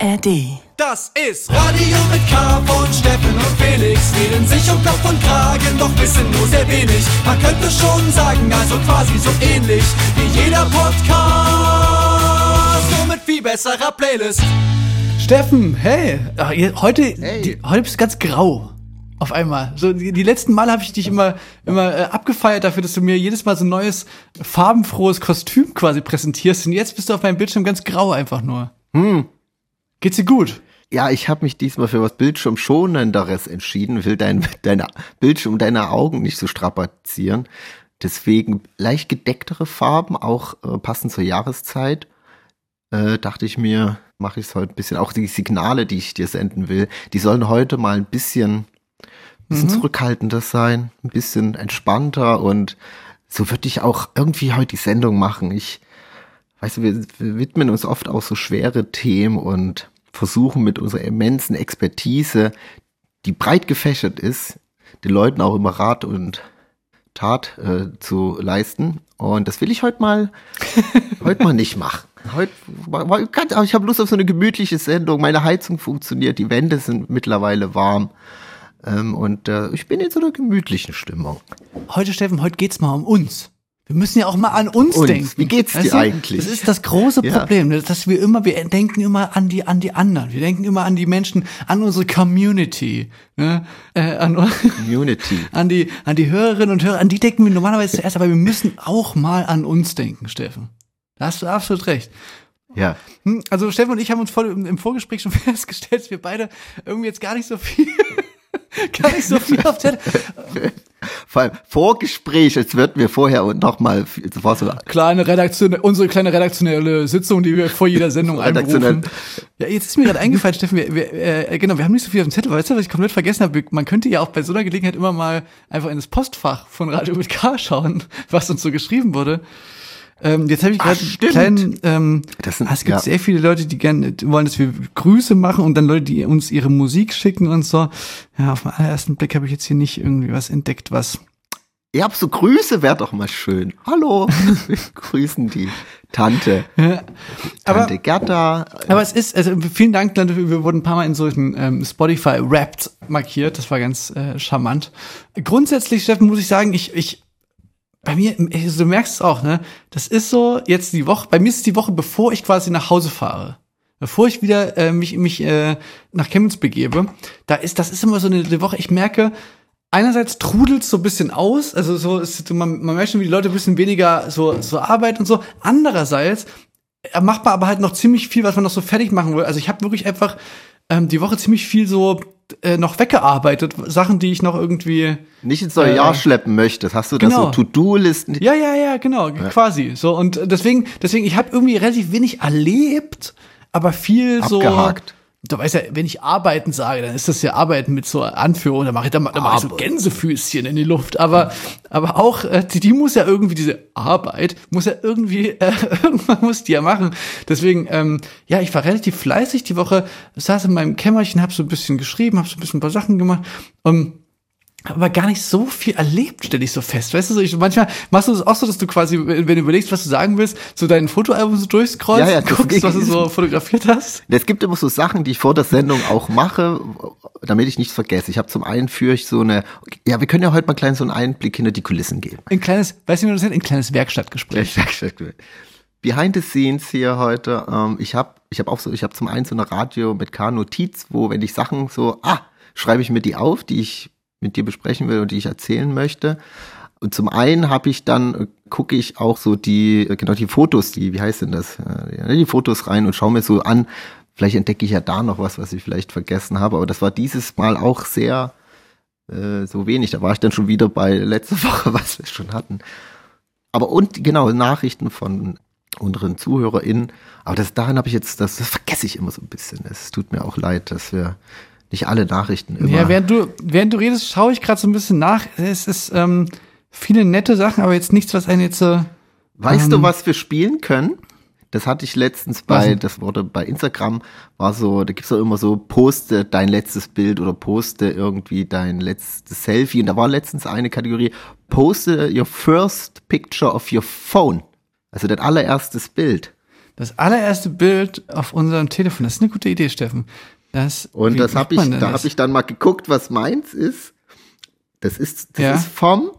ARD. Das ist Radio mit K von Steffen und Felix. Reden sich um Kopf und Kragen, doch wissen nur sehr wenig. Man könnte schon sagen, also quasi so ähnlich wie jeder Podcast. Nur mit viel besserer Playlist. Steffen, hey, heute, Hey. die, heute bist du ganz grau. Auf einmal. So die, die letzten Male habe ich dich immer immer äh, abgefeiert dafür, dass du mir jedes Mal so ein neues farbenfrohes Kostüm quasi präsentierst und jetzt bist du auf meinem Bildschirm ganz grau einfach nur. Hm. Geht's dir gut? Ja, ich habe mich diesmal für was Bildschirmschonenderes entschieden, will dein deine Bildschirm deine Augen nicht so strapazieren. Deswegen leicht gedecktere Farben, auch äh, passend zur Jahreszeit. Äh, dachte ich mir, mache ich es heute ein bisschen. Auch die Signale, die ich dir senden will, die sollen heute mal ein bisschen, bisschen zurückhaltender sein, ein bisschen entspannter und so würde ich auch irgendwie heute die Sendung machen. Ich weißt du, wir, wir widmen uns oft auch so schwere Themen und versuchen mit unserer immensen Expertise, die breit gefächert ist, den Leuten auch immer Rat und Tat äh, zu leisten. Und das will ich heute mal, heute mal nicht machen. Heute, ich habe Lust auf so eine gemütliche Sendung. Meine Heizung funktioniert, die Wände sind mittlerweile warm. Ähm, und äh, ich bin in so einer gemütlichen Stimmung. Heute, Steffen, heute geht's mal um uns. Wir müssen ja auch mal an uns, Uns. denken. Wie geht's dir Weißt du? eigentlich? Das ist das große Ja. Problem, ne, dass wir immer, wir denken immer an die, an die anderen. Wir denken immer an die Menschen, an unsere Community, ne? äh, an, Community. an die, an die Hörerinnen und Hörer, an die denken wir normalerweise zuerst, aber wir müssen auch mal an uns denken, Steffen. Da hast du absolut recht. Ja. Hm, Also Steffen und ich haben uns voll im Vorgespräch schon festgestellt, dass wir beide irgendwie jetzt gar nicht so viel, gar nicht so viel auf der, Vor allem Vorgespräch, jetzt wird mir vorher und nochmal, war so, kleine Redaktion, unsere kleine redaktionelle Sitzung, die wir vor jeder Sendung einberufen. Ja, jetzt ist mir gerade eingefallen, Steffen, wir, wir, äh, genau, wir haben nicht so viel auf dem Zettel, weißt du, was ich komplett vergessen habe? Man könnte ja auch bei so einer Gelegenheit immer mal einfach in das Postfach von Radio mit K schauen, was uns so geschrieben wurde. Ähm, jetzt habe ich Ah, gerade einen kleinen, ähm, Das sind- ah, es gibt ja. sehr viele Leute, die gerne wollen, dass wir Grüße machen und dann Leute, die uns ihre Musik schicken und so. Ja, auf den allerersten Blick habe ich jetzt hier nicht irgendwie was entdeckt, was ihr habt so Grüße, wäre doch mal schön. Hallo, wir grüßen die Tante, Aber- Tante Gerda. Aber es ist, also vielen Dank, wir wurden ein paar Mal in solchen ähm, Spotify Wrapped markiert, das war ganz äh, charmant. Grundsätzlich, Steffen, muss ich sagen, ich, ich, bei mir, du merkst es auch, ne, das ist so jetzt die Woche, bei mir ist es die Woche, bevor ich quasi nach Hause fahre. Bevor ich wieder äh, mich, mich äh, nach Chemnitz begebe, da ist, das ist immer so eine, eine Woche, ich merke, einerseits trudelt so ein bisschen aus, also so ist, man, man merkt schon, wie die Leute ein bisschen weniger so, so arbeiten und so. Andererseits äh, macht man aber halt noch ziemlich viel, was man noch so fertig machen will. Also ich habe wirklich einfach ähm, die Woche ziemlich viel so äh, noch weggearbeitet, Sachen, die ich noch irgendwie Nicht ins neue Jahr Äh, schleppen möchtest. Hast du da genau. so To-Do-Listen? Ja, ja, ja, genau, quasi. So und deswegen, deswegen, ich habe irgendwie relativ wenig erlebt, aber viel Abgehakt. so. Du weißt ja, wenn ich arbeiten sage, dann ist das ja arbeiten mit so Anführung, da mache ich, da, da mach ich so Gänsefüßchen in die Luft. Aber, aber auch, äh, die, die muss ja irgendwie, diese Arbeit, muss ja irgendwie, äh, irgendwann muss die ja machen. Deswegen, ähm, ja, ich war relativ fleißig die Woche, saß in meinem Kämmerchen, hab so ein bisschen geschrieben, hab so ein bisschen ein paar Sachen gemacht. Um, aber gar nicht so viel erlebt, stelle ich so fest. Weißt du, so ich, manchmal machst du das auch so, dass du quasi, wenn du überlegst, was du sagen willst, so dein Fotoalbum so durchscrollst, Ja, ja, guckst, was du so fotografiert hast. Es gibt immer so Sachen, die ich vor der Sendung auch mache, damit ich nichts vergesse. Ich habe zum einen führe ich so eine, ja, wir können ja heute mal klein so einen Einblick hinter die Kulissen geben. Ein kleines, weißt du, wie man das nennt? Ein kleines Werkstattgespräch. Behind the scenes hier heute. Ähm, ich habe ich hab auch so, ich habe zum einen so eine Radio mit K-Notiz, wo wenn ich Sachen so, ah, schreibe ich mir die auf, die ich mit dir besprechen will und die ich erzählen möchte. Und zum einen habe ich dann, äh, gucke ich auch so die, äh, genau die Fotos, die, wie heißt denn das? Äh, Die Fotos rein und schaue mir so an, vielleicht entdecke ich ja da noch was, was ich vielleicht vergessen habe. Aber das war dieses Mal auch sehr äh, so wenig. Da war ich dann schon wieder bei letzter Woche, was wir schon hatten. Aber und genau, Nachrichten von unseren ZuhörerInnen. Aber das daran habe ich jetzt, das, das vergesse ich immer so ein bisschen. Es tut mir auch leid, dass wir nicht alle Nachrichten immer. Ja, während du, während du redest, schaue ich gerade so ein bisschen nach. Es ist ähm, viele nette Sachen, aber jetzt nichts, was einen jetzt so. weißt ähm, du, was wir spielen können? Das hatte ich letztens bei, das wurde bei Instagram, war so, da gibt's doch immer so, poste dein letztes Bild oder poste irgendwie dein letztes Selfie. Und da war letztens eine Kategorie, poste your first picture of your phone. Also dein allererstes Bild. Das allererste Bild auf unserem Telefon. Das ist eine gute Idee, Steffen. Das, Und das habe ich, da habe ich dann mal geguckt, was meins ist. Das ist, das Ja. ist vom,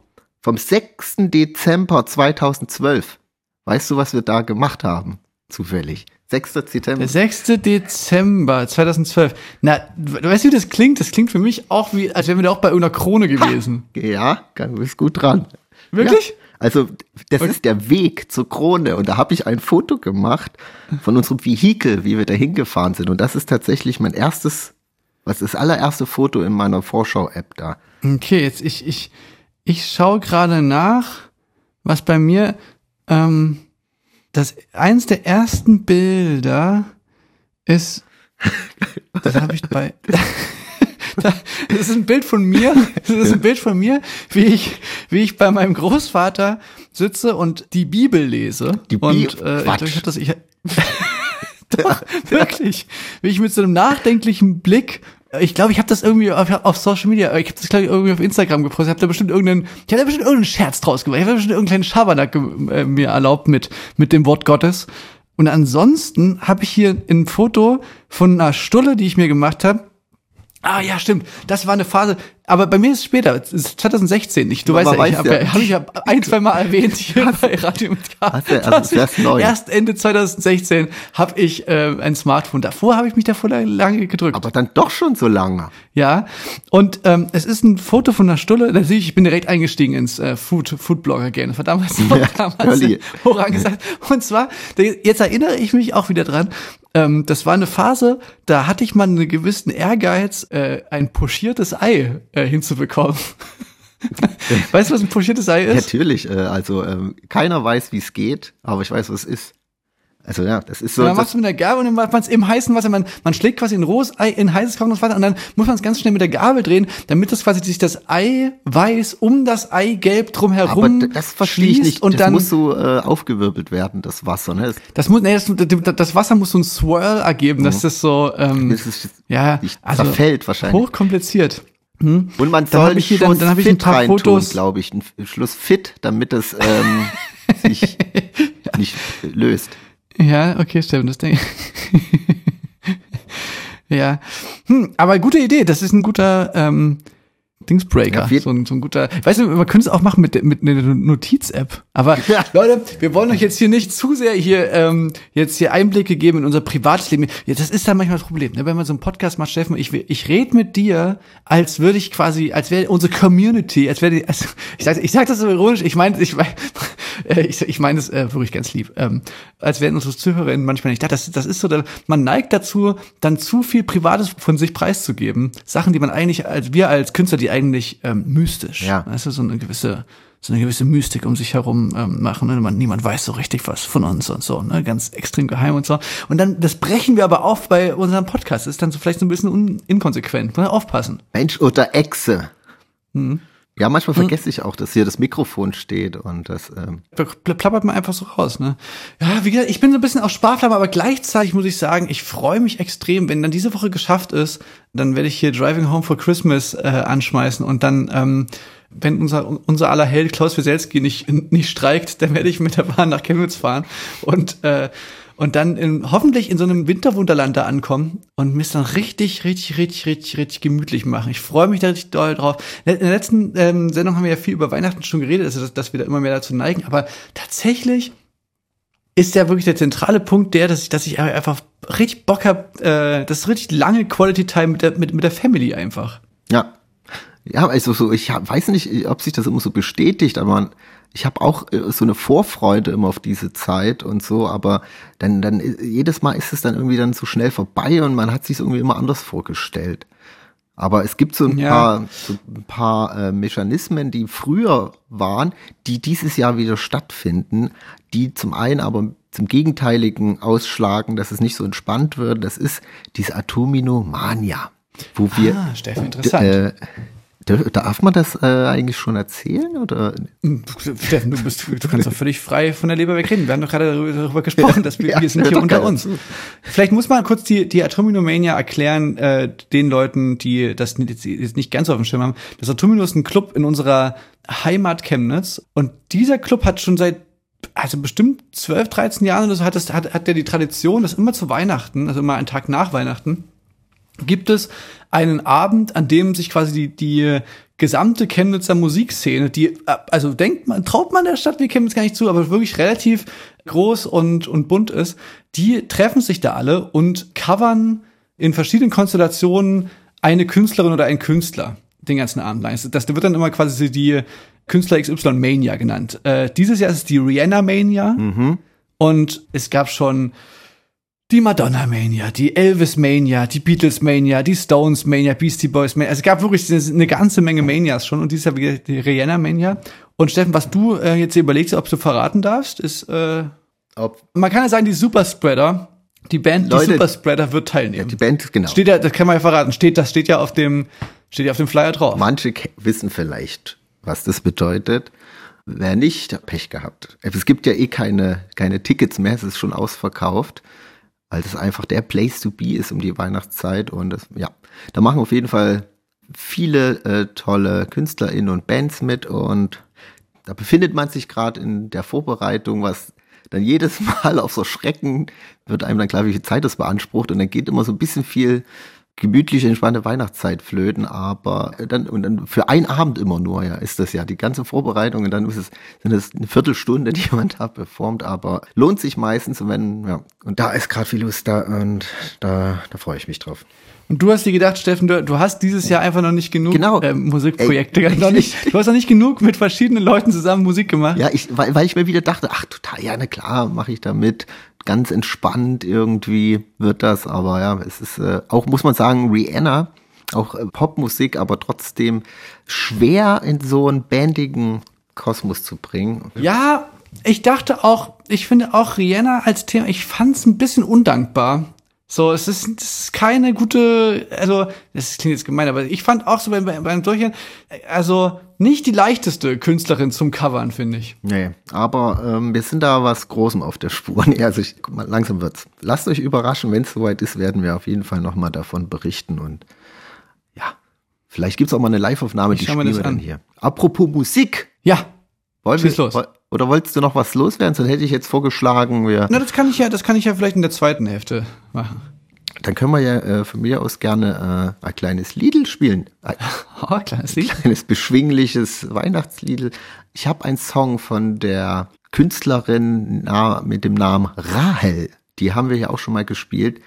vom 6. Dezember 2012. Weißt du, was wir da gemacht haben? Zufällig. 6. Dezember. Der 6. Dezember 2012. Na, du weißt, wie das klingt? Das klingt für mich auch wie, als wären wir da auch bei irgendeiner Krone gewesen. Ja, du bist gut dran. Wirklich? Ja. Also, das ist der Weg zur Krone. Und da habe ich ein Foto gemacht von unserem Vehikel, wie wir da hingefahren sind. Und das ist tatsächlich mein erstes, was ist das allererste Foto in meiner Vorschau-App da. Okay, jetzt ich, ich, ich schaue gerade nach, was bei mir, ähm, das eins der ersten Bilder ist, das habe ich bei, das ist ein Bild von mir, das ist ein Bild von mir, wie ich, wie ich bei meinem Großvater sitze und die Bibel lese. Die und Bibel? äh, ich, Quatsch. ich, hab das, ich Doch, wirklich. Wie ich mit so einem nachdenklichen Blick ich glaube, ich habe das irgendwie auf, auf Social Media, ich habe das glaube ich irgendwie auf Instagram gepostet, ich habe da bestimmt irgendeinen, ich habe da bestimmt irgendeinen Scherz draus gemacht, ich habe bestimmt irgendeinen kleinen Schabernack äh, mir erlaubt mit mit dem Wort Gottes. Und ansonsten habe ich hier ein Foto von einer Stulle, die ich mir gemacht habe. Ah ja, stimmt. Das war eine Phase. Aber bei mir ist es später. Es ist 2016. Ich, du weißt ja, ich habe ja. ja, hab ich ja ein, zwei Mal erwähnt hier bei Radio mit K. Also neu. Erst Ende 2016 habe ich äh, ein Smartphone. Davor habe ich mich davor lange gedrückt. Aber dann doch schon so lange. Ja, und ähm, es ist ein Foto von einer Stulle. Da sehe ich, ich bin direkt eingestiegen ins äh, Food Foodblogger Game. Das war damals, Ja, damals hoch angesagt. Und zwar, jetzt erinnere ich mich auch wieder dran. Ähm, das war eine Phase, da hatte ich mal einen gewissen Ehrgeiz, äh, ein pochiertes Ei äh, hinzubekommen. weißt du, was ein pochiertes Ei ist? Natürlich, äh, also ähm, keiner weiß, wie es geht, aber ich weiß, was es ist. Also ja, das ist so. Und dann das, machst du mit der Gabel und dann macht man es im heißen Wasser. Man, man schlägt quasi ein rohes Ei in heißes kochendes Wasser und dann muss man es ganz schnell mit der Gabel drehen, damit das quasi sich das Ei weiß um das Eigelb drumherum aber das verstehe ich nicht. Und das dann, muss so äh, aufgewirbelt werden, das Wasser. Ne? Das, das muss, nee, das, das Wasser muss so ein Swirl ergeben, dass das so, ähm, das ist, ja, also zerfällt wahrscheinlich. hochkompliziert. Und man Dann soll ich hier dann- dann ich ein paar reintun, Fotos. glaube ich. Ein Schluss fit, damit es ähm, sich nicht löst. Ja, okay, Steffen, das ich. ja. Hm, aber gute Idee, das ist ein guter ähm, Dingsbreaker. Ja, so, ein, so ein guter. Weißt du, man könnte es auch machen mit, mit einer Notiz-App. Aber Ja. Leute, wir wollen euch jetzt hier nicht zu sehr hier ähm, jetzt hier Einblicke geben in unser privates Leben. Ja, das ist dann manchmal das Problem, ne? wenn man so einen Podcast macht, Steffen. Ich, ich rede mit dir, als würde ich quasi, als wäre unsere Community, als wäre die, also, ich sag, ich sag das so ironisch. Ich meine, ich äh, ich, ich meine es äh, wirklich ganz lieb. Ähm, als wären unsere Zuhörerinnen manchmal nicht da. Das, das ist so, man neigt dazu, dann zu viel Privates von sich preiszugeben. Sachen, die man eigentlich, als wir als Künstler, die eigentlich ähm, mystisch, Ja. weißt du, so eine gewisse, so eine gewisse Mystik um sich herum ähm, machen. Ne? Man, niemand weiß so richtig was von uns und so, ne? Ganz extrem geheim und so. Und dann, das brechen wir aber auf bei unserem Podcast. Das ist dann so vielleicht so ein bisschen inkonsequent. Muss man aufpassen. Mensch oder Echse. Mhm. Ja, manchmal vergesse ich auch, dass hier das Mikrofon steht und das. Ähm, pl- plappert man einfach so raus, ne? Ja, wie gesagt, ich bin so ein bisschen auf Sparflamme, aber gleichzeitig muss ich sagen, ich freue mich extrem, wenn dann diese Woche geschafft ist, dann werde ich hier Driving Home for Christmas äh, anschmeißen und dann, ähm, wenn unser unser aller Held Klaus Wieselski nicht nicht streikt, dann werde ich mit der Bahn nach Chemnitz fahren und äh, und dann in, hoffentlich in so einem Winterwunderland da ankommen und mir es dann richtig, richtig, richtig, richtig, richtig gemütlich machen. Ich freue mich da richtig doll drauf. In der letzten ähm, Sendung haben wir ja viel über Weihnachten schon geredet, also dass, dass wir da immer mehr dazu neigen, aber tatsächlich ist ja wirklich der zentrale Punkt der, dass ich, dass ich einfach richtig Bock hab, äh, das richtig lange Quality Time mit der, mit, mit der Family einfach. ja. Ja, also so, ich hab, weiß nicht, ob sich das immer so bestätigt, aber man, ich habe auch äh, so eine Vorfreude immer auf diese Zeit und so, aber dann, dann äh, jedes Mal ist es dann irgendwie dann so schnell vorbei und man hat sich irgendwie immer anders vorgestellt. Aber es gibt so ein Ja. paar, so ein paar äh, Mechanismen, die früher waren, die dieses Jahr wieder stattfinden, die zum einen aber zum Gegenteiligen ausschlagen, dass es nicht so entspannt wird. Das ist diese Atominomania, wo wir Ah, Steffen, interessant. Äh, darf man das äh, eigentlich schon erzählen? Oder? Steffen, du bist, du kannst doch völlig frei von der Leber wegreden. Wir haben doch gerade darüber, gesprochen, dass wir, Ja, wir sind hier unter uns. Vielleicht muss man kurz die, die Atominomania erklären, äh, den Leuten, die das jetzt jetzt nicht ganz auf dem Schirm haben. Das Atomino ist ein Club in unserer Heimat Chemnitz und dieser Club hat schon seit also bestimmt 12, 13 Jahren oder so hat, das, hat, hat der die Tradition, dass immer zu Weihnachten, also immer einen Tag nach Weihnachten, gibt es einen Abend, an dem sich quasi die, die gesamte Chemnitzer Musikszene, die, also denkt man, traut man der Stadt wie Chemnitz gar nicht zu, aber wirklich relativ groß und, und bunt ist, die treffen sich da alle und covern in verschiedenen Konstellationen eine Künstlerin oder einen Künstler den ganzen Abend lang. Das wird dann immer quasi die Künstler XY Mania genannt. Äh, dieses Jahr ist es die Rihanna Mania. Mhm. Und es gab schon die Madonna Mania, die Elvis Mania, die Beatles Mania, die Stones Mania, Beastie Boys Mania. Also es gab wirklich eine ganze Menge Manias schon und dieses Jahr wieder die Rihanna Mania. Und Steffen, was du äh, jetzt überlegst, ob du verraten darfst, ist, äh, Ob, man kann ja sagen, die Superspreader, die Band, Leute- die Superspreader wird teilnehmen. ja, die Band, genau. Steht ja, das kann man ja verraten, steht, das steht ja auf dem, steht ja auf dem Flyer drauf. Manche wissen vielleicht, was das bedeutet. Wer nicht, Pech gehabt. Es gibt ja eh keine, keine Tickets mehr, es ist schon ausverkauft, weil das einfach der Place to be ist um die Weihnachtszeit. Und das, ja, da machen auf jeden Fall viele äh, tolle KünstlerInnen und Bands mit und da befindet man sich gerade in der Vorbereitung, was dann jedes Mal auf so Schrecken wird einem dann klar, wie viel Zeit das beansprucht und dann geht immer so ein bisschen viel gemütliche, entspannte Weihnachtszeit flöten, aber dann, und dann für einen Abend immer nur, ja, ist das ja die ganze Vorbereitung und dann ist es, sind es eine Viertelstunde, die man da performt, aber lohnt sich meistens, wenn, ja, und da ist gerade viel Lust da und da, da freue ich mich drauf. Und du hast dir gedacht, Steffen, du, du hast dieses Jahr einfach noch nicht genug Genau. äh, Musikprojekte, Ey, noch nicht, du hast noch nicht genug mit verschiedenen Leuten zusammen Musik gemacht. Ja, ich, weil, weil ich mir wieder dachte, ach total, ja, na klar, mache ich da mit. Ganz entspannt irgendwie wird das, aber ja, es ist äh, auch, muss man sagen, Rihanna, auch äh, Popmusik, aber trotzdem schwer in so einen bandigen Kosmos zu bringen. Ja, ich dachte auch, ich finde auch Rihanna als Thema, ich fand es ein bisschen undankbar. So, es ist, es ist keine gute, also, das klingt jetzt gemein, aber ich fand auch so beim, beim Durchgehen, also nicht die leichteste Künstlerin zum Covern, finde ich. Nee, aber ähm, wir sind da was Großem auf der Spur. Nee, also ich, guck mal, langsam wird's. Lasst euch überraschen, wenn es soweit ist, werden wir auf jeden Fall nochmal davon berichten und ja, vielleicht gibt's auch mal eine Live-Aufnahme, die spielen das wir dann an. hier. Apropos Musik, Ja, Wollen Schieß wir, los. Oder wolltest du noch was loswerden? Sonst hätte ich jetzt vorgeschlagen, wir, na, das kann ich ja, das kann ich ja vielleicht in der zweiten Hälfte machen. dann können wir ja äh, von mir aus gerne äh, ein kleines Liedl spielen. Ein Oh, kleines Lied. kleines beschwingliches Weihnachtsliedl. Ich habe einen Song von der Künstlerin na, mit dem Namen Rahel. Die haben wir ja auch schon mal gespielt.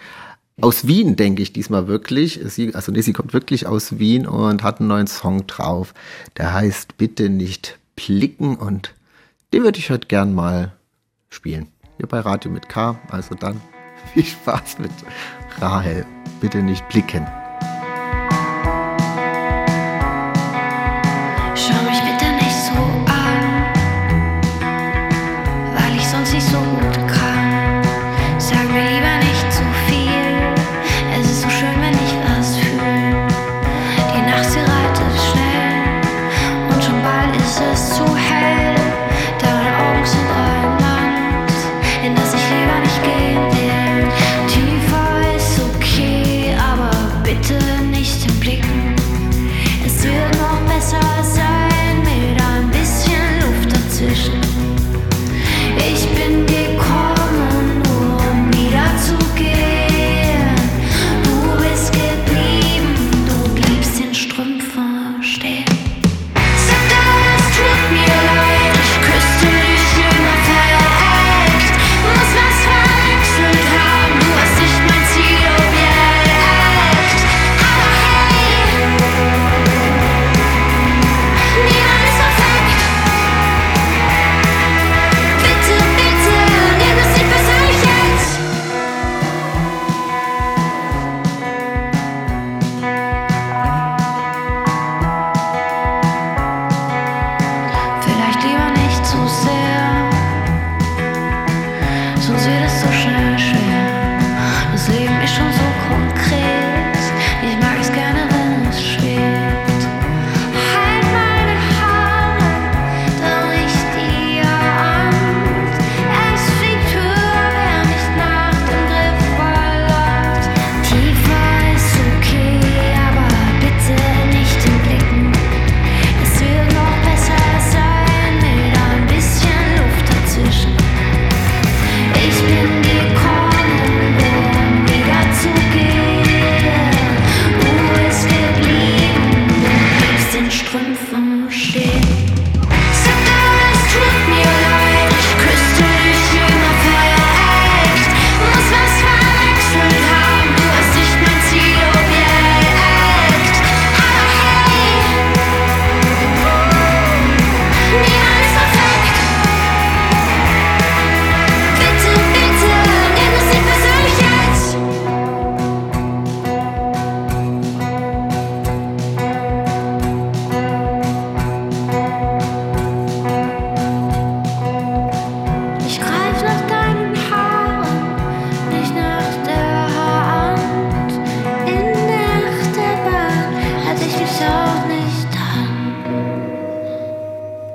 Aus Wien, denke ich diesmal wirklich. Sie, also nee, sie kommt wirklich aus Wien und hat einen neuen Song drauf. Der heißt Bitte nicht blicken und den würde ich heute gern mal spielen. Hier bei Radio mit K. Also dann viel Spaß mit Rahel. Bitte nicht blicken.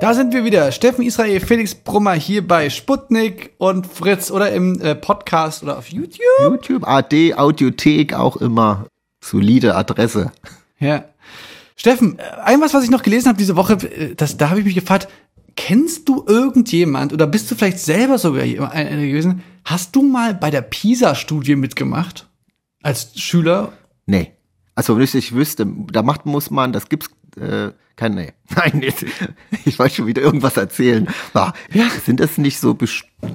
Da sind wir wieder. Steffen Israel, Felix Brummer hier bei Sputnik und Fritz oder im äh, Podcast oder auf YouTube. YouTube, AD, Audiothek, auch immer solide Adresse. Ja. Steffen, äh, ein was, was ich noch gelesen habe diese Woche, äh, das, da habe ich mich gefragt, kennst du irgendjemand oder bist du vielleicht selber sogar einer gewesen? Hast du mal bei der PISA-Studie mitgemacht? Als Schüler? Nee. Also wenn ich ich wüsste, da macht muss man, das gibt's äh, kein nee. Nein, jetzt, ich wollte schon wieder irgendwas erzählen. Ah, Ja. Sind das nicht so die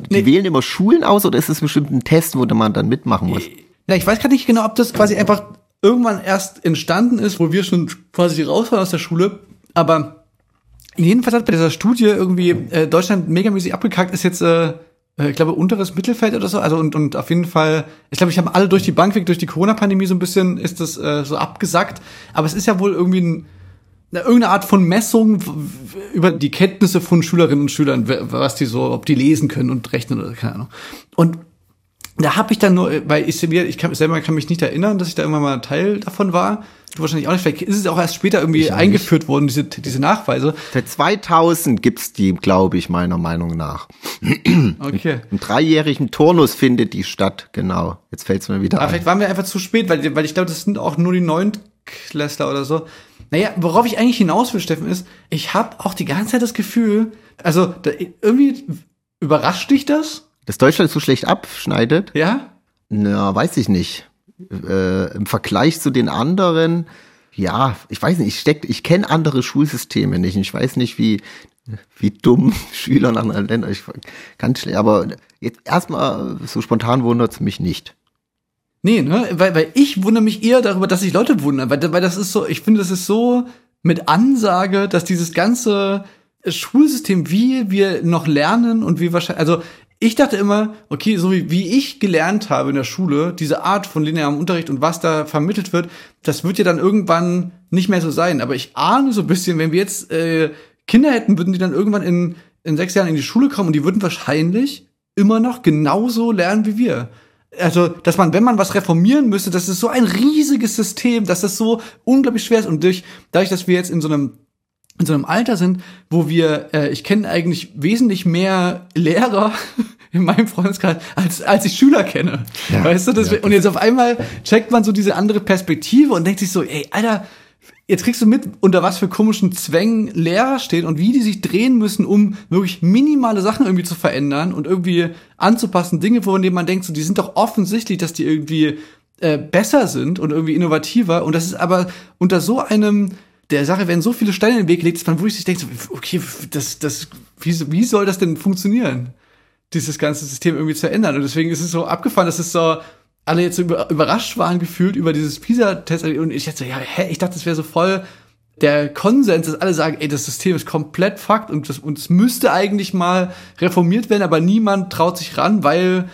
Nee. wählen immer Schulen aus oder ist es bestimmt ein Test, wo man dann mitmachen muss? Ja, ich weiß gar nicht genau, ob das quasi einfach irgendwann erst entstanden ist, wo wir schon quasi raus waren aus der Schule. Aber jedenfalls hat bei dieser Studie irgendwie äh, Deutschland megamäßig abgekackt, ist jetzt, äh, äh, ich glaube, unteres Mittelfeld oder so. Also und, und auf jeden Fall, ich glaube, ich habe alle durch die Bank weg, durch die Corona-Pandemie so ein bisschen ist das äh, so abgesackt. Aber es ist ja wohl irgendwie ein, irgendeine Art von Messung über die Kenntnisse von Schülerinnen und Schülern, was die so, ob die lesen können und rechnen oder keine Ahnung. Und da habe ich dann nur, weil ich ich kann, selber kann mich nicht erinnern, dass ich da irgendwann mal Teil davon war. Du wahrscheinlich auch nicht. Vielleicht ist es auch erst später irgendwie Ich eingeführt worden, diese, diese Nachweise. Seit 2000 gibt's die, glaube ich, meiner Meinung nach. Okay. Im dreijährigen Turnus findet die statt, genau. Jetzt fällt's mir wieder Aber ein. vielleicht waren wir einfach zu spät, weil, weil ich glaube, das sind auch nur die Neuntklässler oder so. Naja, worauf ich eigentlich hinaus will, Steffen, ist, ich habe auch die ganze Zeit das Gefühl, also da, irgendwie überrascht dich das? Dass Deutschland so schlecht abschneidet? Ja? Na, weiß ich nicht. Äh, Im Vergleich zu den anderen, ja, ich weiß nicht, ich steck, ich kenne andere Schulsysteme nicht. Ich weiß nicht, wie, wie dumm Schüler in anderen Ländern, ich ganz schlecht, aber jetzt erstmal so spontan wundert's mich nicht. Nee, ne? Weil, weil ich wundere mich eher darüber, dass sich Leute wundern. Weil, weil das ist so, ich finde, das ist so mit Ansage, dass dieses ganze Schulsystem, wie wir noch lernen und wie wahrscheinlich, also ich dachte immer, okay, so wie, wie ich gelernt habe in der Schule, diese Art von linearem Unterricht und was da vermittelt wird, das wird ja dann irgendwann nicht mehr so sein. Aber ich ahne so ein bisschen, wenn wir jetzt äh, Kinder hätten, würden die dann irgendwann in, in sechs Jahren in die Schule kommen und die würden wahrscheinlich immer noch genauso lernen wie wir also, dass man, wenn man was reformieren müsste, das ist so ein riesiges System, dass das so unglaublich schwer ist. Und durch, dadurch, dass wir jetzt in so einem in so einem Alter sind, wo wir, äh, ich kenne eigentlich wesentlich mehr Lehrer in meinem Freundeskreis, als, als ich Schüler kenne. Ja, weißt du, das, ja. und jetzt auf einmal checkt man so diese andere Perspektive und denkt sich so, ey, Alter, jetzt kriegst du mit, unter was für komischen Zwängen Lehrer stehen und wie die sich drehen müssen, um wirklich minimale Sachen irgendwie zu verändern und irgendwie anzupassen. Dinge, von denen man denkt, so, die sind doch offensichtlich, dass die irgendwie äh, besser sind und irgendwie innovativer. Und das ist aber unter so einem der Sache werden so viele Steine in den Weg gelegt, dass man wirklich sich denkt, so, okay, das, das, wie, wie soll das denn funktionieren? dieses ganze System irgendwie zu ändern. Und deswegen ist es so abgefahren, dass es so alle jetzt so über, überrascht waren gefühlt über dieses PISA-Test. Und ich dachte so, ja, hä, ich dachte, das wäre so voll der Konsens, dass alle sagen, ey, das System ist komplett Fakt und das, und es müsste eigentlich mal reformiert werden, aber niemand traut sich ran, weil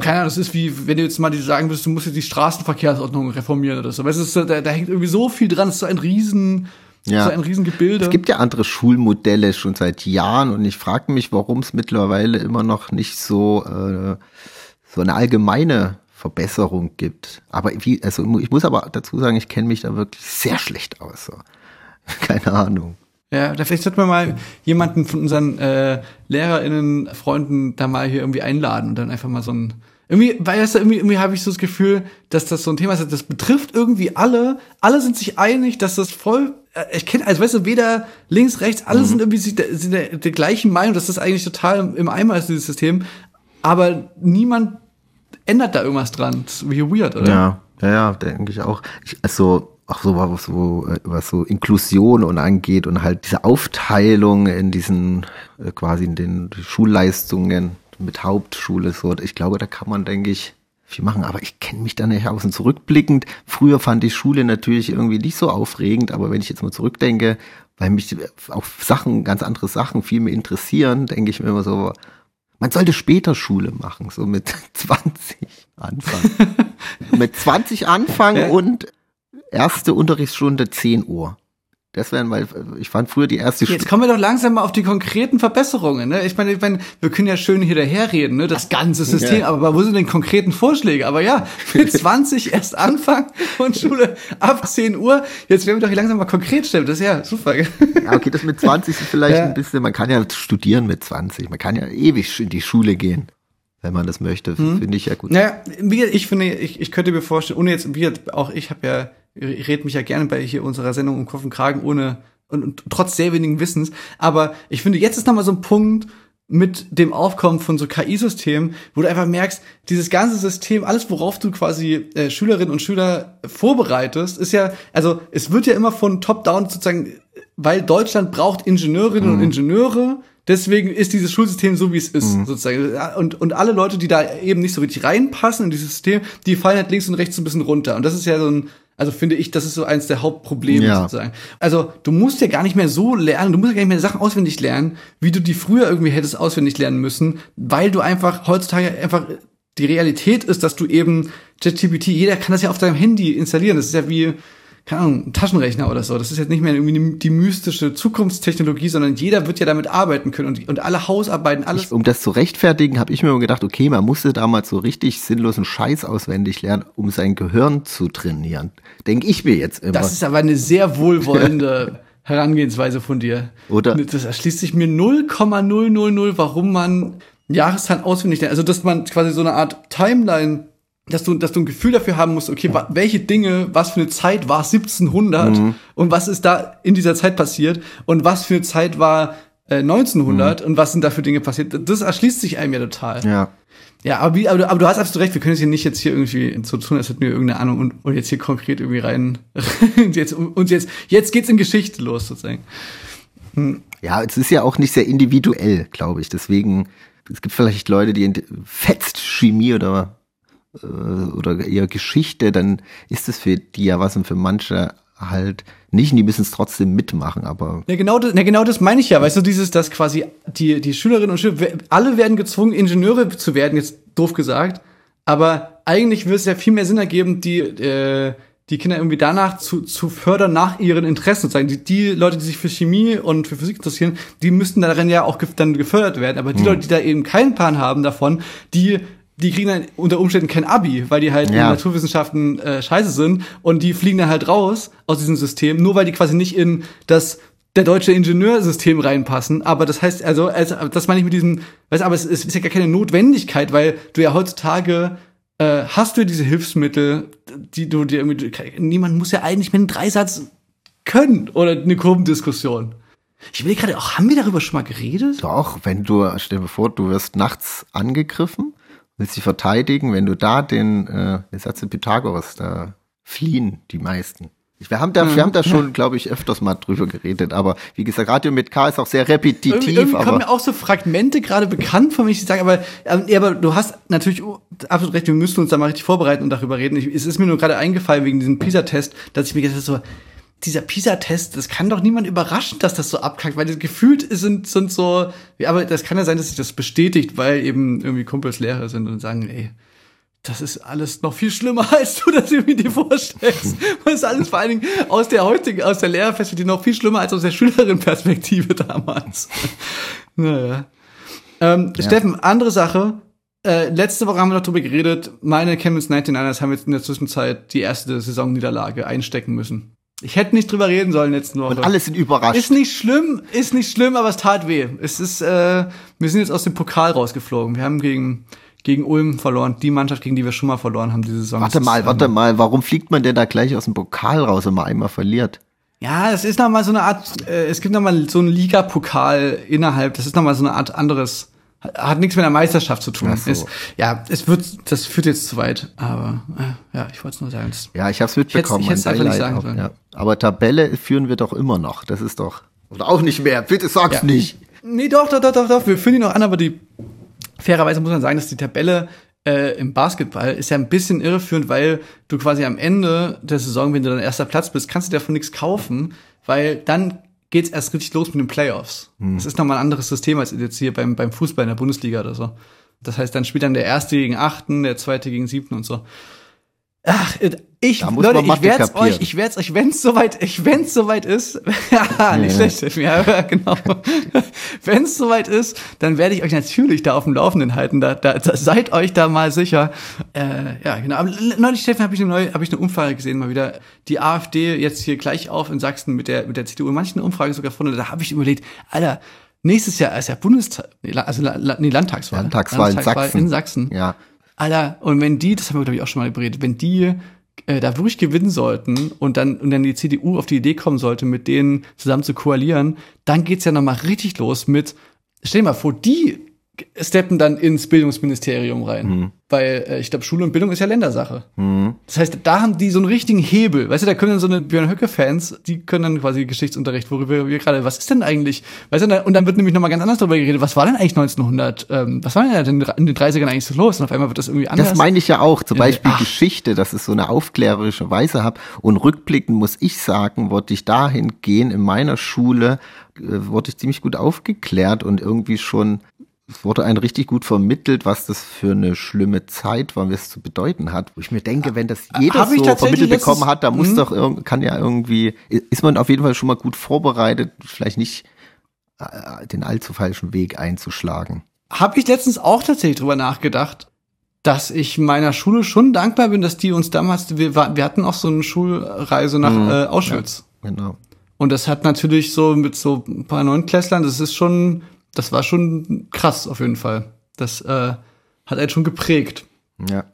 keine Ahnung, das ist wie, wenn du jetzt mal die sagen würdest, du musst jetzt die Straßenverkehrsordnung reformieren oder so. Weißt du, es ist da, da hängt irgendwie so viel dran, es ist so ein riesen, Ja. so ein Riesengebilde. Es gibt ja andere Schulmodelle schon seit Jahren und ich frage mich, warum es mittlerweile immer noch nicht so, äh, so eine allgemeine Verbesserung gibt. Aber wie, also ich muss aber dazu sagen, ich kenne mich da wirklich sehr schlecht aus. So. Keine Ahnung. Ja, da vielleicht sollten wir mal jemanden von unseren äh, LehrerInnen, Freunden da mal hier irgendwie einladen und dann einfach mal so ein irgendwie, weil das irgendwie, irgendwie habe ich so das Gefühl, dass das so ein Thema ist, das betrifft irgendwie alle. Alle sind sich einig, dass das voll, äh, ich kenne, also weißt du, weder links, rechts, alle sind irgendwie sich der, sind der, der gleichen Meinung, dass das eigentlich total im, im Eimer ist, dieses System. Aber niemand ändert da irgendwas dran. Das ist weird, oder? Ja, ja, ja, denke ich auch. Ich, also auch so was so äh, was so Inklusion und angeht und halt diese Aufteilung in diesen äh, quasi in den Schulleistungen mit Hauptschule so. Ich glaube, da kann man, denke ich, viel machen. Aber ich kenne mich da nicht aus. Und zurückblickend, früher fand ich Schule natürlich irgendwie nicht so aufregend, aber wenn ich jetzt mal zurückdenke, weil mich auch Sachen, ganz andere Sachen viel mehr interessieren, denke ich mir immer so, man sollte später Schule machen, so mit 20 anfangen. mit 20 anfangen und erste Unterrichtsstunde 10 Uhr. Das wären, weil ich fand früher die erste Jetzt kommen wir doch langsam mal auf die konkreten Verbesserungen. Ne? Ich meine, ich meine, wir können ja schön hier daherreden, ne? das ganze System, Ja. aber wo sind denn konkreten Vorschläge? Aber ja, mit 20 erst anfangen und Schule ab 10 Uhr. Jetzt werden wir doch hier langsam mal konkret stellen. Das ist ja super. Ja, okay, das mit 20 ist vielleicht Ja. ein bisschen, man kann ja studieren mit 20, man kann ja ewig in die Schule gehen, wenn man das möchte, Hm. finde ich ja gut. Naja, ich finde, ich, ich könnte mir vorstellen, ohne jetzt, auch ich habe ja, ich rede mich ja gerne bei hier unserer Sendung um Kopf und Kragen ohne und, und trotz sehr wenigen Wissens. Aber ich finde, jetzt ist nochmal so ein Punkt mit dem Aufkommen von so KI-Systemen, wo du einfach merkst, dieses ganze System, alles, worauf du quasi äh, Schülerinnen und Schüler vorbereitest, ist ja, also es wird ja immer von Top-Down sozusagen, weil Deutschland braucht Ingenieurinnen und Ingenieure, Deswegen ist dieses Schulsystem so, wie es ist, sozusagen. Und, und alle Leute, die da eben nicht so richtig reinpassen in dieses System, die fallen halt links und rechts so ein bisschen runter. Und das ist ja so ein, also finde ich, das ist so eins der Hauptprobleme Ja. sozusagen. Also du musst ja gar nicht mehr so lernen, du musst ja gar nicht mehr Sachen auswendig lernen, wie du die früher irgendwie hättest auswendig lernen müssen, weil du einfach heutzutage einfach die Realität ist, dass du eben ChatGPT, jeder kann das ja auf deinem Handy installieren. Das ist ja wie, keine Ahnung, ein Taschenrechner oder so. Das ist jetzt nicht mehr irgendwie die mystische Zukunftstechnologie, sondern jeder wird ja damit arbeiten können und, und alle Hausarbeiten, alles. Ich, um das zu rechtfertigen, habe ich mir immer gedacht, okay, man musste damals so richtig sinnlosen Scheiß auswendig lernen, um sein Gehirn zu trainieren. Denke ich mir jetzt immer. Das ist aber eine sehr wohlwollende Herangehensweise von dir. Oder- Das erschließt sich mir 0,000, warum man Jahreszahlen auswendig lernt. Also, dass man quasi so eine Art Timeline, dass du, dass du ein Gefühl dafür haben musst, okay, welche Dinge, was für eine Zeit war 1700 Mhm. und was ist da in dieser Zeit passiert und was für eine Zeit war äh, 1900 und was sind da für Dinge passiert. Das erschließt sich einem ja total. Mhm. ja. Ja, aber, wie, aber, du- aber du hast absolut recht, wir können es hier nicht jetzt hier irgendwie so tun, als hätten wir irgendeine Ahnung und, und jetzt hier konkret irgendwie rein. und jetzt, und jetzt, jetzt geht's in Geschichte los, sozusagen. Ja, es ist ja auch nicht sehr individuell, glaube ich. Deswegen, es gibt vielleicht Leute, die fetzt Chemie oder, äh, oder eher Geschichte, dann ist es für die ja was und für manche halt nicht und die müssen es trotzdem mitmachen, aber Ja, genau das, ja, genau das meine ich ja. Weißt du, dieses, dass quasi die, die Schülerinnen und Schüler, alle werden gezwungen, Ingenieure zu werden, jetzt doof gesagt. Aber eigentlich würde es ja viel mehr Sinn ergeben, die, äh, die Kinder irgendwie danach zu, zu fördern, nach ihren Interessen sozusagen. Die, die Leute, die sich für Chemie und für Physik interessieren, die müssten darin ja auch gef dann gefördert werden. Aber die Leute, die da eben keinen Plan haben davon, die die kriegen dann unter Umständen kein Abi, weil die halt in Ja. Naturwissenschaften äh, scheiße sind und die fliegen dann halt raus aus diesem System, nur weil die quasi nicht in das der deutsche Ingenieursystem reinpassen. Aber das heißt, also, also das meine ich mit diesem, weißt du, aber es, es ist ja gar keine Notwendigkeit, weil du ja heutzutage äh, hast du ja diese Hilfsmittel, die du dir irgendwie, niemand muss ja eigentlich mit einem Dreisatz können oder eine Gruppendiskussion. Ich will gerade auch, haben wir darüber schon mal geredet? doch, wenn du, stell dir vor, du wirst nachts angegriffen, willst dich verteidigen, wenn du da den, äh, Satz in Pythagoras, da fliehen die meisten. Wir haben da, wir haben da schon, glaube ich, öfters mal drüber geredet, aber wie gesagt, Radio mit K ist auch sehr repetitiv, Irgendwie, irgendwie kommen aber mir auch so Fragmente gerade bekannt von mir, ich sage, aber, ähm, aber du hast natürlich absolut recht, wir müssen uns da mal richtig vorbereiten und darüber reden. Ich, es ist mir nur gerade eingefallen wegen diesem PISA-Test, dass ich mir gedacht habe, so, dieser PISA-Test, das kann doch niemand überraschen, dass das so abkackt, weil das gefühlt sind, sind so, ja, aber das kann ja sein, dass sich das bestätigt, weil eben irgendwie Kumpels Lehrer sind und sagen, ey, das ist alles noch viel schlimmer, als du das irgendwie dir vorstellst. Das ist alles vor allen Dingen aus der heutigen, aus der Lehrerperspektive noch viel schlimmer als aus der Schülerin-Perspektive damals. naja. Ähm, Steffen, andere Sache. Äh, letzte Woche haben wir noch drüber geredet. Meine Chemnitz 99ers haben jetzt in der Zwischenzeit die erste Saisonniederlage einstecken müssen. Ich hätte nicht drüber reden sollen letzten Woche. und alle sind überrascht. Ist nicht schlimm, ist nicht schlimm, aber es tat weh. Es ist, äh, wir sind jetzt aus dem Pokal rausgeflogen. Wir haben gegen, gegen Ulm verloren. Die Mannschaft, gegen die wir schon mal verloren haben diese Saison. Warte mal, warte ähm, mal, warum fliegt man denn da gleich aus dem Pokal raus, wenn man einmal verliert? Ja, es ist noch mal so eine Art, äh, es gibt noch mal so einen Liga-Pokal innerhalb. Das ist noch mal so eine Art anderes, hat nichts mit der Meisterschaft zu tun. So. Es, ja, es wird, das führt jetzt zu weit. Aber äh, ja, ich wollte es nur sagen. Ja, ich habe es mitbekommen. Ich hätt's mein einfach nicht sagen sollen. ja. Aber Tabelle führen wir doch immer noch. Das ist doch. Oder auch nicht mehr. Bitte sag's Ja. nicht. Nee, doch, doch, doch, doch, doch. Wir führen die noch an, aber die fairerweise muss man sagen, dass die Tabelle äh, im Basketball ist ja ein bisschen irreführend, weil du quasi am Ende der Saison, wenn du dann erster Platz bist, kannst du dir davon nichts kaufen, weil dann geht's erst richtig los mit den Playoffs. Das ist nochmal ein anderes System als jetzt hier beim, beim Fußball in der Bundesliga oder so. Das heißt, dann spielt dann der Erste gegen Achten, der Zweite gegen Siebten und so. Ach, ich, Da muss Leute, ich werd's kapieren. euch, ich werd's euch, wenn's soweit, ich, wenn's soweit ist, ja, nicht Ja. schlecht, ja, genau. wenn's soweit ist, dann werde ich euch natürlich da auf dem Laufenden halten, da, da, da seid euch da mal sicher. Äh, ja, genau. Aber neulich, Steffen, habe ich eine neue, habe ich eine Umfrage gesehen, mal wieder. Die AfD jetzt hier gleich auf in Sachsen mit der, mit der CDU, in manchen Umfragen sogar vorne, da habe ich überlegt, Alter, nächstes Jahr ist ja Bundestag, also nee, Landtagswahl. Landtagswahl in Sachsen. in Sachsen. Ja. Alter, und wenn die, das haben wir glaube ich auch schon mal überredet, wenn die äh, da wirklich gewinnen sollten und dann und dann die CDU auf die Idee kommen sollte, mit denen zusammen zu koalieren, dann geht's ja noch mal richtig los mit stell dir mal vor, die steppen dann ins Bildungsministerium rein, Mhm. Weil äh, ich glaube Schule und Bildung ist ja Ländersache. Das heißt, da haben die so einen richtigen Hebel, weißt du, da können dann so eine Björn Höcke Fans, die können dann quasi Geschichtsunterricht, worüber wir gerade, was ist denn eigentlich, weißt du, und dann wird nämlich noch mal ganz anders darüber geredet, was war denn eigentlich 1900, ähm, was war denn in den 30ern eigentlich so los und auf einmal wird das irgendwie anders. Das meine ich ja auch. Zum Beispiel ach. Geschichte, dass es so eine aufklärerische Weise hat. Und rückblickend muss ich sagen, wollte ich dahin gehen, in meiner Schule äh, wurde ich ziemlich gut aufgeklärt und irgendwie schon, es wurde ein richtig gut vermittelt, was das für eine schlimme Zeit war, was es zu bedeuten hat. Wo ich mir denke, wenn das jeder so vermittelt bekommen hat, da muss Mhm. doch irgend, kann ja irgendwie, ist man auf jeden Fall schon mal gut vorbereitet, vielleicht nicht äh, den allzu falschen Weg einzuschlagen. Habe ich letztens auch tatsächlich drüber nachgedacht, dass ich meiner Schule schon dankbar bin, dass die uns damals, wir, war, wir hatten auch so eine Schulreise nach Mhm. äh, Auschwitz. Genau. Und das hat natürlich so mit so ein paar Neunklässlern, das ist schon, das war schon krass auf jeden Fall. Das äh, hat einen schon geprägt. Ja.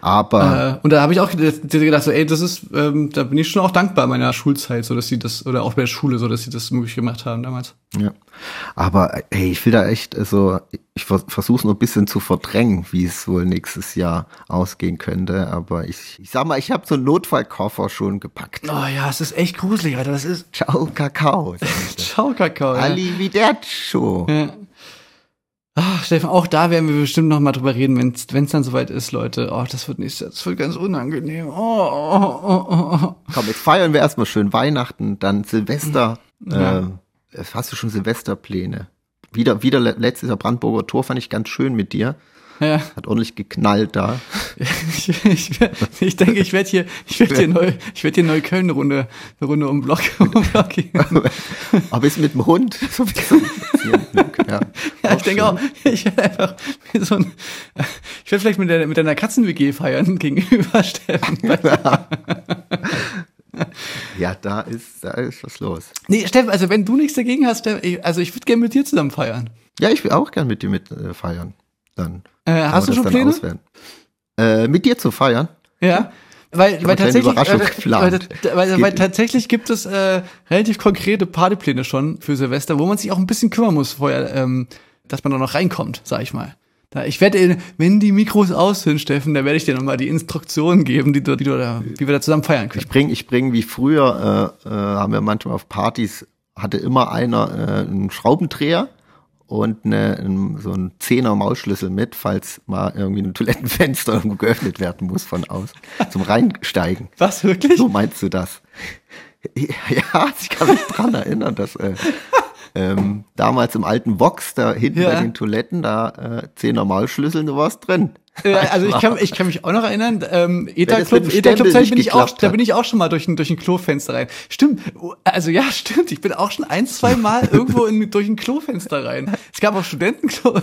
Aber Äh, und da habe ich auch gedacht, so, ey, das ist, ähm, da bin ich schon auch dankbar meiner Schulzeit, so dass sie das, oder auch bei der Schule, so dass sie das möglich gemacht haben damals. Ja. Aber hey, ich will da echt, also ich vers versuche nur ein bisschen zu verdrängen, wie es wohl nächstes Jahr ausgehen könnte. Aber ich, ich sag mal, ich habe so einen Notfallkoffer schon gepackt. Oh ja, es ist echt gruselig, Alter. Das ist Ciao, Kakao. Ciao, Kakao. Ja. Arrivederci. Ja. Ach, Steffen, auch da werden wir bestimmt noch mal drüber reden, wenn es dann soweit ist, Leute. Oh, das wird nicht, das wird ganz unangenehm. Oh, oh, oh, oh, oh. Komm, jetzt feiern wir erstmal schön Weihnachten, dann Silvester. Ja. Äh, hast du schon Silvesterpläne? Wieder, wieder le- letztes Jahr Brandenburger Tor fand ich ganz schön mit dir. Ja, Hat ordentlich geknallt da. ich, ich, ich denke, ich werde hier, ich werde hier neu, ich werde hier Neukölln eine Runde, eine Runde um Block, um Block gehen. Aber ist mit dem Hund so. Ja, Ja, ich denke schön. auch, ich werde einfach mit so ein, ich werde vielleicht mit, der, mit deiner Katzen-WG feiern gegenüber Steffen. Ja, da ist, da ist was los. Nee, Steffen, also wenn du nichts dagegen hast, Steffen, also ich würde gerne mit dir zusammen feiern. Ja, ich will auch gern mit dir mit äh, feiern. Dann. Äh, hast du schon dann Pläne? Äh, mit dir zu feiern? Ja. Weil, weil tatsächlich, weil, weil, weil, tatsächlich gibt es äh, relativ konkrete Partypläne schon für Silvester, wo man sich auch ein bisschen kümmern muss vorher, ähm, dass man da noch reinkommt, sag ich mal. Da, ich werde, wenn die Mikros aus sind, Steffen, da werde ich dir nochmal die Instruktionen geben, die du, die du da, wie wir da zusammen feiern können. Ich bring, ich bring wie früher, äh, äh, haben wir manchmal auf Partys, hatte immer einer äh, einen Schraubendreher und eine, ein, so ein Zehner Mausschlüssel mit, falls mal irgendwie ein Toilettenfenster geöffnet werden muss von außen, zum Reinsteigen. Was, wirklich? So meinst du das? Ja, ich kann mich dran erinnern, dass äh, ähm, damals im alten Box, da hinten Ja. bei den Toiletten, da äh, zehn Normalschlüssel, du warst drin. Äh, also ich kann, ich kann mich auch noch erinnern, ähm, ETA Club, ETA Club bin ich auch, da bin ich auch schon mal durch ein, durch ein Klofenster rein. Stimmt, also ja, stimmt, ich bin auch schon ein, zwei Mal irgendwo in, durch ein Klofenster rein. Es gab auch Studentenklo.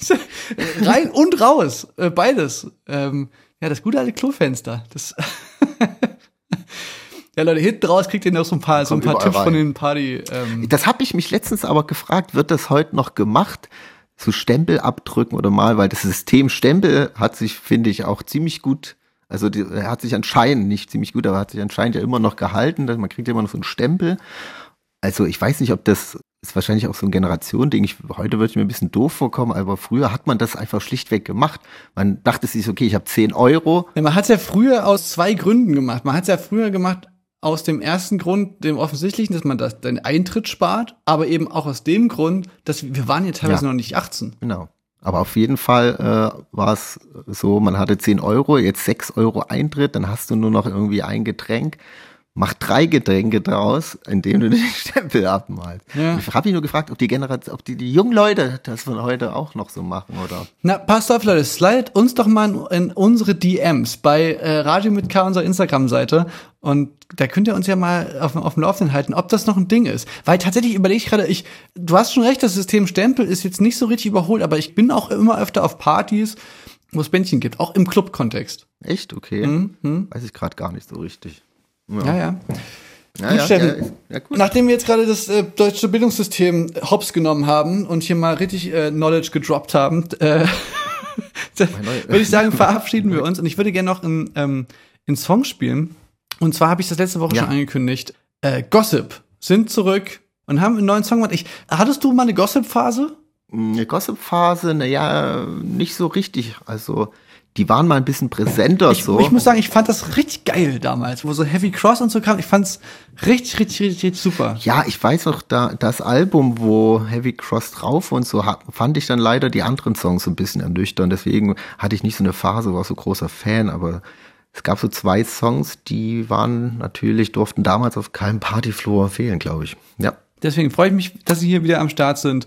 rein und raus, äh, beides. Ähm, ja, das gute alte Klofenster. Das ja, Leute, hinten raus kriegt ihr noch so ein paar, so ein paar Tipps von rein. den Party. Ähm, Das habe ich mich letztens aber gefragt, wird das heute noch gemacht? So Stempel abdrücken oder mal, weil das System Stempel hat sich, finde ich, auch ziemlich gut, also die, er hat sich anscheinend, nicht ziemlich gut, aber hat sich anscheinend ja immer noch gehalten, dass man kriegt ja immer noch so einen Stempel. Also ich weiß nicht, ob das ist wahrscheinlich auch so ein Generationending. Ich, heute würde ich mir ein bisschen doof vorkommen, aber früher hat man das einfach schlichtweg gemacht. Man dachte sich, okay, ich habe 10 Euro, Ja, man hat es ja früher aus zwei Gründen gemacht. Man hat es ja früher gemacht aus dem ersten Grund, dem offensichtlichen, dass man das, den Eintritt spart, aber eben auch aus dem Grund, dass wir, waren ja teilweise Ja. noch nicht 18. Genau. Aber auf jeden Fall äh, war es so, man hatte 10 Euro, jetzt 6 Euro Eintritt, dann hast du nur noch irgendwie ein Getränk. Mach drei Getränke draus, indem du den Stempel abmalst. Ja. Ich habe mich nur gefragt, ob die Generation, ob die, die jungen Leute das von heute auch noch so machen, oder? Na, passt auf, Leute, slidet uns doch mal in, in unsere DMs bei äh, Radio mit K, unserer Instagram-Seite. Und da könnt ihr uns ja mal auf, auf dem Laufenden halten, ob das noch ein Ding ist. Weil tatsächlich überlege ich gerade, ich, du hast schon recht, das System Stempel ist jetzt nicht so richtig überholt, aber ich bin auch immer öfter auf Partys, wo es Bändchen gibt, auch im Club-Kontext. Echt? Okay. Mhm, Weiß ich gerade gar nicht so richtig. Ja, ja. Ja, Gut, ja, Steffen. ja, ja, gut. Nachdem wir jetzt gerade das äh, deutsche Bildungssystem hops genommen haben und hier mal richtig äh, Knowledge gedroppt haben, äh, würde ich sagen, verabschieden wir uns. Und ich würde gerne noch einen, ähm, einen Song spielen. Und zwar habe ich das letzte Woche Ja. schon angekündigt. Äh, Gossip sind zurück und haben einen neuen Song gemacht. Ich, hattest du mal eine Gossip-Phase? Eine Gossip-Phase, naja, nicht so richtig. Also, die waren mal ein bisschen präsenter Ich, so. ich muss sagen, ich fand das richtig geil damals, wo so Heavy Cross und so kam. Ich fand's richtig, richtig, richtig, richtig super. ja, ich weiß noch, da, das Album, wo Heavy Cross drauf und so, hat, fand ich dann leider die anderen Songs so ein bisschen ernüchternd. Deswegen hatte ich nicht so eine Phase, war so großer Fan, aber es gab so zwei Songs, die waren natürlich, durften damals auf keinem Partyfloor fehlen, glaube ich. Ja. Deswegen freue ich mich, dass Sie hier wieder am Start sind.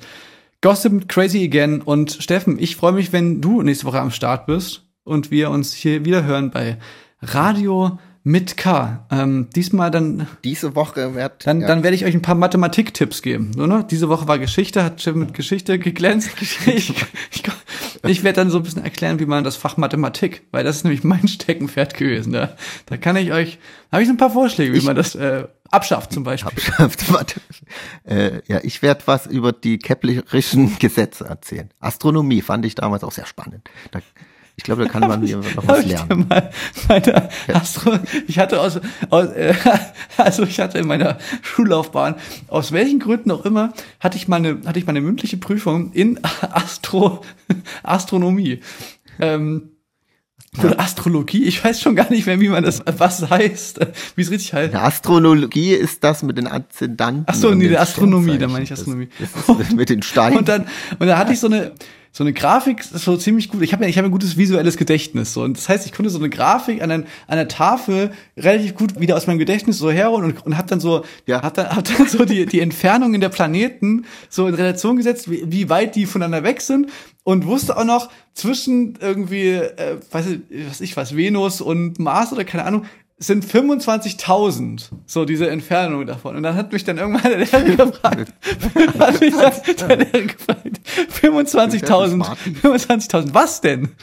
Gossip Crazy Again und Steffen, ich freue mich, wenn du nächste Woche am Start bist und wir uns hier wieder hören bei Radio mit K. Ähm, diesmal dann, Diese Woche wird. dann, ja. dann werde ich euch ein paar Mathematik-Tipps geben. So, ne? Diese Woche war Geschichte, hat Steffen mit Geschichte geglänzt. Ich, ich, ich werde dann so ein bisschen erklären, wie man das Fach Mathematik, weil das ist nämlich mein Steckenpferd gewesen. Da, da kann ich euch, habe ich so ein paar Vorschläge, wie man das äh, abschafft zum Beispiel. Abschafft, warte. Äh, ja, ich werde was über die keplerischen Gesetze erzählen. Astronomie fand ich damals auch sehr spannend. Da, ich glaube, da kann man hier noch was ich lernen. meine Astro ich hatte aus, aus äh, also ich hatte in meiner Schullaufbahn aus welchen Gründen auch immer hatte ich meine hatte ich meine mündliche Prüfung in Astro Astronomie ähm, oder Astrologie, ich weiß schon gar nicht mehr, wie man das, was heißt, wie es richtig heißt. Ja, Astrologie ist das mit den Aszendanten. Ach so, nee, Astronomie, da meine ich Astronomie. Das, das mit den Steinen. Und dann, und dann hatte ich so eine, so eine Grafik, ist so ziemlich gut. Ich habe ja, ich habe ein gutes visuelles Gedächtnis. So. Und das heißt, ich konnte so eine Grafik an, ein, an der Tafel relativ gut wieder aus meinem Gedächtnis so herholen und, und hab dann so, Ja. hab dann, hab dann so die, die Entfernungen der Planeten so in Relation gesetzt, wie, wie weit die voneinander weg sind. Und wusste auch noch zwischen irgendwie, äh, weiß ich, was ich was, Venus und Mars oder keine Ahnung, sind 25.000, so diese Entfernung davon. Und dann hat mich dann irgendwann der Lehrer gefragt, hat mich dann der Lehrer gefragt, 25.000, Smarty. 25.000, was denn?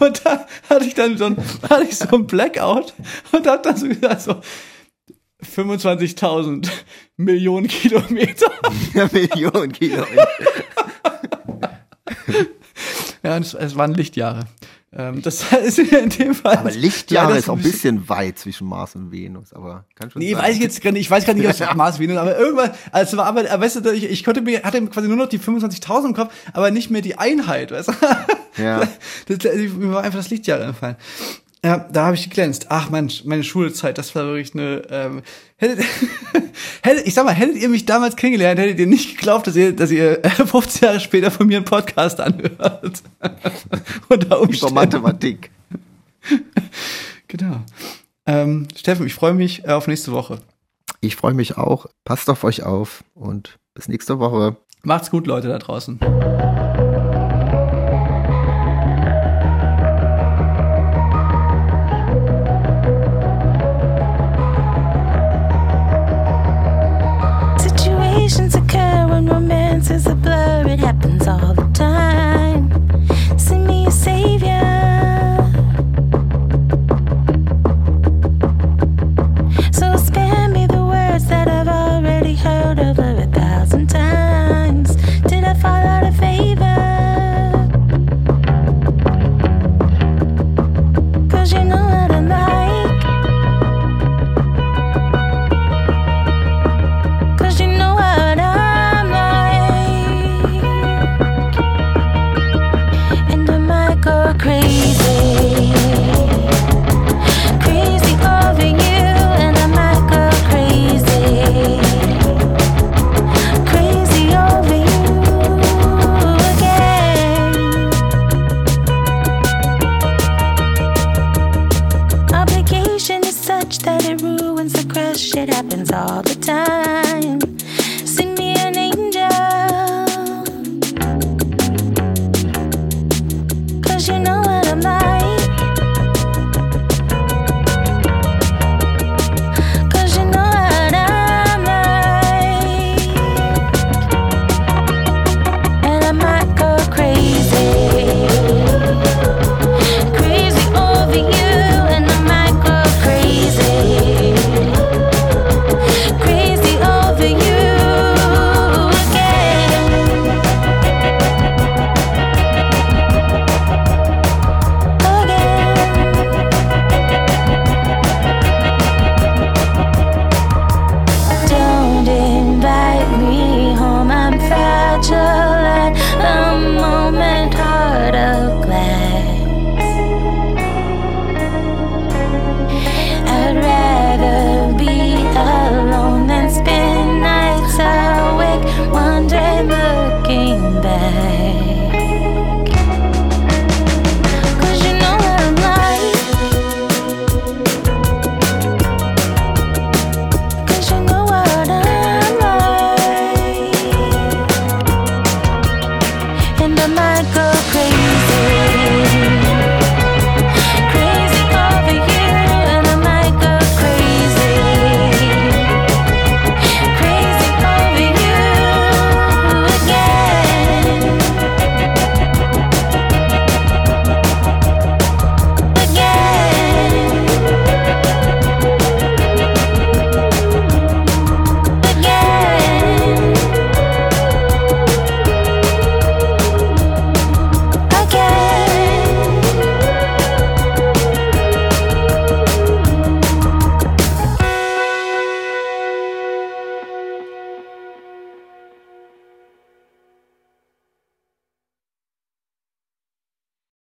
Und da hatte ich dann so ein, hatte ich so ein Blackout und hab dann so gesagt, so, 25.000 Millionen Kilometer. Ja, Millionen Kilometer. Ja, es, es waren Lichtjahre. Ähm, das ist in dem Fall. Aber Lichtjahre ist auch ein bisschen weit zwischen Mars und Venus, aber kann schon Nee, sein. weiß ich jetzt gar nicht, ich weiß gar nicht, was Mars Venus, aber irgendwas, also war aber, weißt du, ich, ich konnte mir, hatte quasi nur noch die 25.000 im Kopf, aber nicht mehr die Einheit, weißt du? Ja. Das, das, mir war einfach das Lichtjahr entfallen. Ja, da habe ich geglänzt. Ach Mensch, meine Schulzeit, das war wirklich eine. Ähm, hättet, hättet, ich sag mal, hättet ihr mich damals kennengelernt, hättet ihr nicht geglaubt, dass ihr, dass ihr äh, 15 Jahre später von mir einen Podcast anhört. Unter Über Umständen. Mathematik. Genau. Ähm, Steffen, ich freue mich äh, auf nächste Woche. Ich freue mich auch. Passt auf euch auf und bis nächste Woche. Macht's gut, Leute da draußen. Situations occur when romance is a blur. It happens all the time.